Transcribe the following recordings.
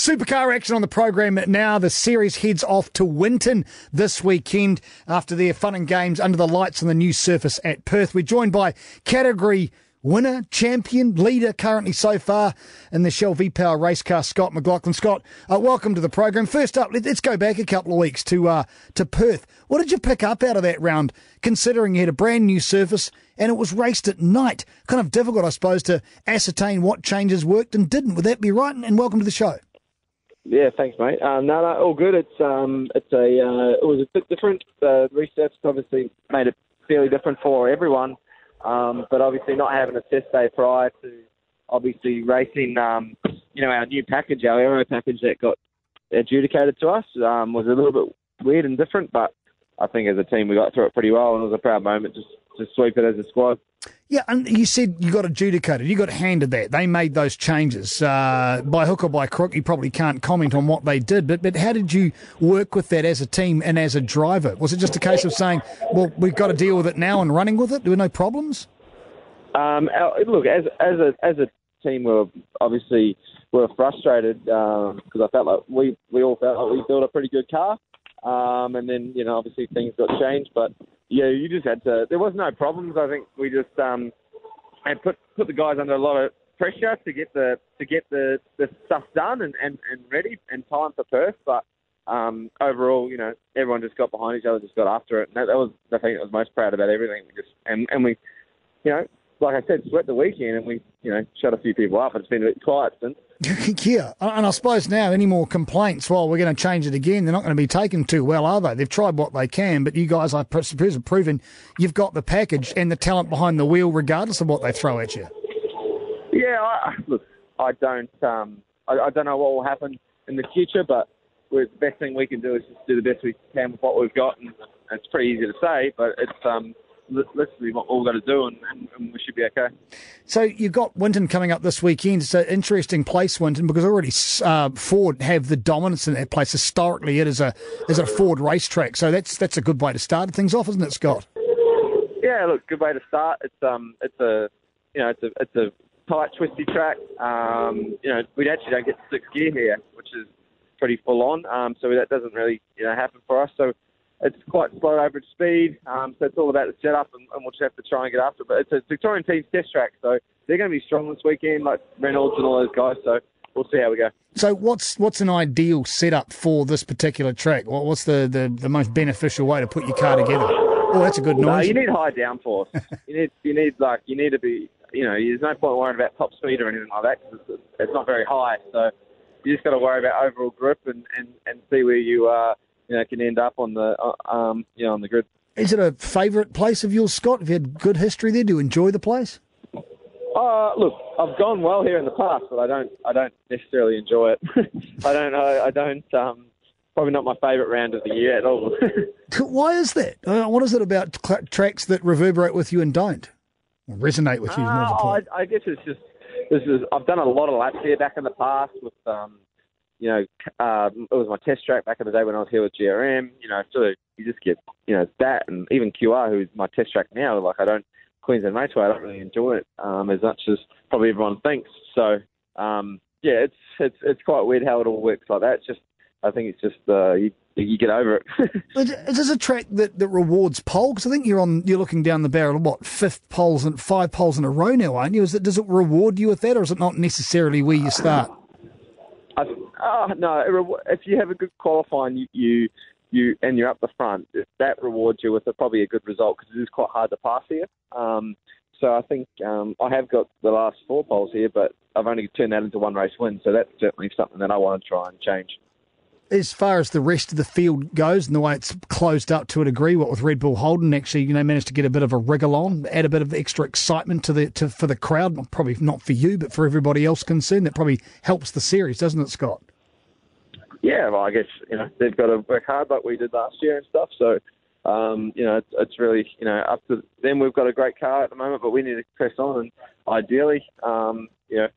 Supercar action on the program now. The series heads off to Winton this weekend after their fun and games under the lights on the new surface at Perth. We're joined by category winner, champion, leader currently so far in the Shell V Power race car, Scott McLaughlin. Scott, uh, welcome to the program. First up, let, us go back a couple of weeks to uh, to Perth. What did you pick up out of that round, considering you had a brand new surface and it was raced at night? Kind of difficult, I suppose, to ascertain what changes worked and didn't. Would that be right? And welcome to the show. Yeah, thanks, mate. Um, no, no, all good. It's um, it's a uh, it was a bit different. The research obviously made it fairly different for everyone, um, but obviously not having a test day prior to obviously racing, um, you know, our new package, our aero package that got adjudicated to us um, was a little bit weird and different. But I think as a team we got through it pretty well, and it was a proud moment just to sweep it as a squad. Yeah, and you said you got adjudicated. You got handed that. They made those changes uh, by hook or by crook. You probably can't comment on what they did, but but how did you work with that as a team and as a driver? Was it just a case of saying, "Well, we've got to deal with it now and running with it"? There were no problems. Um, look, as as a as a team, we were obviously we were frustrated because um, I felt like we we all felt like we built a pretty good car, um, and then you know obviously things got changed, but yeah, you just had to. There was no problems. I think we just um, had put put the guys under a lot of pressure to get the to get the, the stuff done and, and, and ready and time for Perth. But um, overall, you know, everyone just got behind each other, just got after it. And that, that was the thing that was most proud about everything. We just and and we, you know, like I said, swept the weekend and we, you know, shut a few people up. It's been a bit quiet since. yeah, and I suppose now any more complaints, well, we're going to change it again. They're not going to be taken too well, are they? They've tried what they can, but you guys, I suppose, have proven you've got the package and the talent behind the wheel, regardless of what they throw at you. Yeah, I, look, I don't, um, I, I don't know what will happen in the future, but the best thing we can do is just do the best we can with what we've got, and it's pretty easy to say, but it's um, literally what we've got to do, and, and, and, we should be okay. So you've got Winton coming up this weekend. It's an interesting place, Winton, because already uh, Ford have the dominance in that place. Historically, it is a is a Ford racetrack, so that's that's a good way to start things off, isn't it, Scott? Yeah, look, good way to start. It's um, it's a you know, it's a it's a tight, twisty track. Um, you know, we actually don't get six gear here, which is pretty full on. Um, so that doesn't really you know happen for us. So it's quite slow average speed, um, so it's all about the setup, and, and we'll just have to try and get after it. But it's a Victorian team's test track, so they're going to be strong this weekend, like Reynolds and all those guys. So we'll see how we go. So what's what's an ideal setup for this particular track? What, What's the, the, the most beneficial way to put your car together? Oh, that's a good noise. No, you need high downforce. you need you need like you need to be you know there's no point worrying about top speed or anything like that because it's, it's not very high. So you just got to worry about overall grip and, and, and see where you are. Uh, you know can end up on the uh, um, you know on the grid. Is it a favourite place of yours, Scott? Have you had good history there? Do you enjoy the place? Uh, look, I've gone well here in the past, but I don't I don't necessarily enjoy it. I don't I, I don't um, probably not my favourite round of the year at all. Why is that? Uh, what is it about cl- tracks that reverberate with you and don't or resonate with you? Uh, I, I, guess it's just this is I've done a lot of laps here back in the past with um, you know, um, it was my test track back in the day when I was here with GRM. You know, so you just get, you know, that and even QR, who's my test track now. Like I don't Queensland Raceway, I don't really enjoy it um, as much as probably everyone thinks. So um, yeah, it's it's it's quite weird how it all works like that. It's just I think it's just uh, you you get over it. is this a track that, that rewards pole? Because I think you're on you're looking down the barrel of what fifth poles and five poles in a row now, aren't you? Is it does it reward you with that, or is it not necessarily where you start? Oh, no, if you have a good qualifying, you, you you and you're up the front, that rewards you with a, probably a good result because it is quite hard to pass here. Um, so I think um, I have got the last four poles here, but I've only turned that into one race win. So that's certainly something that I want to try and change as far as the rest of the field goes and the way it's closed up to a degree, what with Red Bull Holden actually, you know, managed to get a bit of a wriggle on, add a bit of extra excitement to the to, for the crowd. Probably not for you, but for everybody else concerned, that probably helps the series, doesn't it, Scott? Yeah, well, I guess you know they've got to work hard like we did last year and stuff. So, um, you know, it's, it's really you know up to them. We've got a great car at the moment, but we need to press on and ideally, um, you know,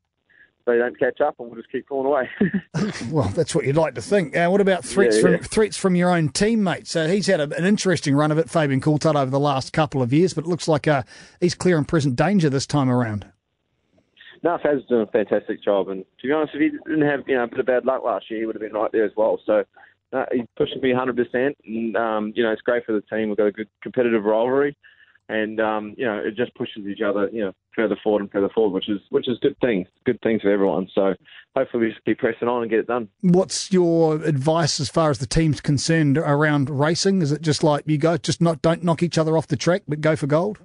they don't catch up, and we'll just keep pulling away. well, that's what you'd like to think. Uh, what about threats yeah, yeah. from threats from your own teammates? So he's had a, an interesting run of it, Fabian Coulthard, over the last couple of years, but it looks like uh, he's clear and present danger this time around. No, Faz's doing a fantastic job. And to be honest, if he didn't have you know a bit of bad luck last year, he would have been right there as well. So uh, he's pushing me 100%, and um, you know it's great for the team. We've got a good competitive rivalry, and um, you know it just pushes each other you know further forward and further forward, which is which is good things, good things for everyone. So hopefully we just keep pressing on and get it done. What's your advice as far as the team's concerned around racing? Is it just like you go, just not don't knock each other off the track, but go for gold?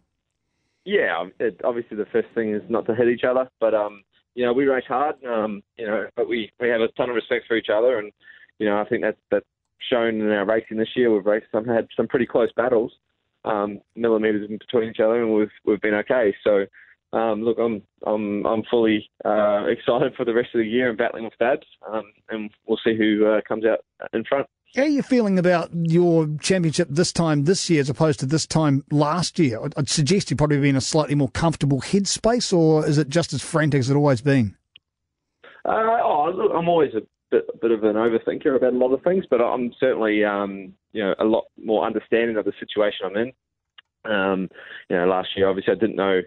Yeah, it, obviously the first thing is not to hit each other, but um, you know we race hard, um, you know, but we we have a ton of respect for each other, and you know I think that's that's shown in our racing this year. We've raced some had some pretty close battles, um, millimeters in between each other, and we've we've been okay. So um, look, I'm I'm I'm fully uh, excited for the rest of the year and battling with Dabs, um, and we'll see who uh, comes out in front. How are you feeling about your championship this time this year as opposed to this time last year? I'd suggest you've probably been in a slightly more comfortable headspace, or is it just as frantic as it always been? Uh, oh, look, I'm always a bit, bit of an overthinker about a lot of things, but I'm certainly, um, you know, a lot more understanding of the situation I'm in. Um, you know, last year, obviously, I didn't know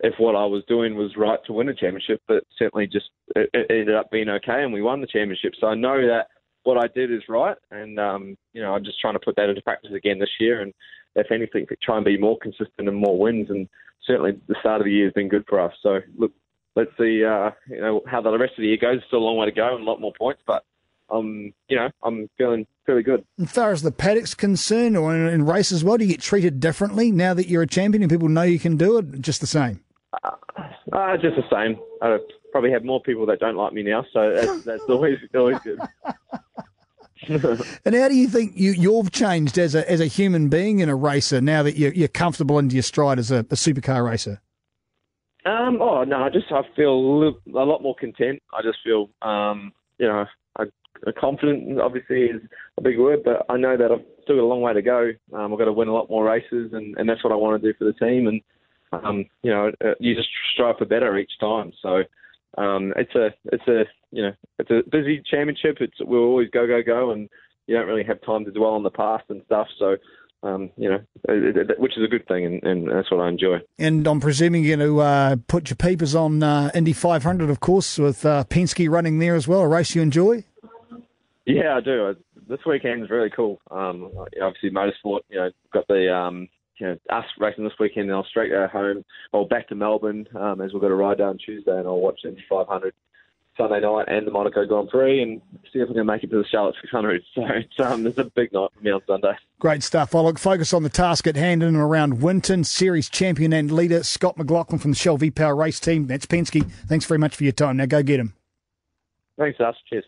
if what I was doing was right to win a championship, but certainly just it, it ended up being okay, and we won the championship. So I know that what I did is right, and um, you know I'm just trying to put that into practice again this year, and if anything, try and be more consistent and more wins. And certainly the start of the year has been good for us. So look, let's see uh, you know how the rest of the year goes. Still a long way to go and a lot more points, but um, you know I'm feeling fairly good. As far as the paddock's concerned, or in, in race as well, do you get treated differently now that you're a champion and people know you can do it? Just the same. Uh, uh, just the same. I probably have more people that don't like me now, so that's, that's always always good. and how do you think you, you've changed as a as a human being and a racer now that you're, you're comfortable into your stride as a, a supercar racer? Um, oh no, I just I feel a, lot more content. I just feel um, you know I, confident. Obviously is a big word, but I know that I've still got a long way to go. Um, I've got to win a lot more races, and, and that's what I want to do for the team. And um, you know, uh, you just strive for better each time. So um, it's a it's a you know it's a busy championship. It's we'll always go go go, and you don't really have time to dwell on the past and stuff. So. Um, you know, it, it, which is a good thing, and, and, that's what I enjoy. And I'm presuming you're going to uh, put your papers on uh, Indy 500, of course, with uh, Penske running there as well. A race you enjoy? Yeah, I do. This weekend is really cool. Um, obviously, motorsport. You know, got the um, you know, us racing this weekend, and I'll straight go home or back to Melbourne um, as we've got a ride down Tuesday, and I'll watch the 500 Sunday night and the Monaco Grand Prix, and see if I can make it to the Charlotte 600. So it's um, it's a big night for me on Sunday. Great stuff. I'll look focus on the task at hand in and around Winton. Series champion and leader Scott McLaughlin from the Shell V Power race team. That's Penske. Thanks very much for your time. Now go get him. Thanks, Us. Cheers.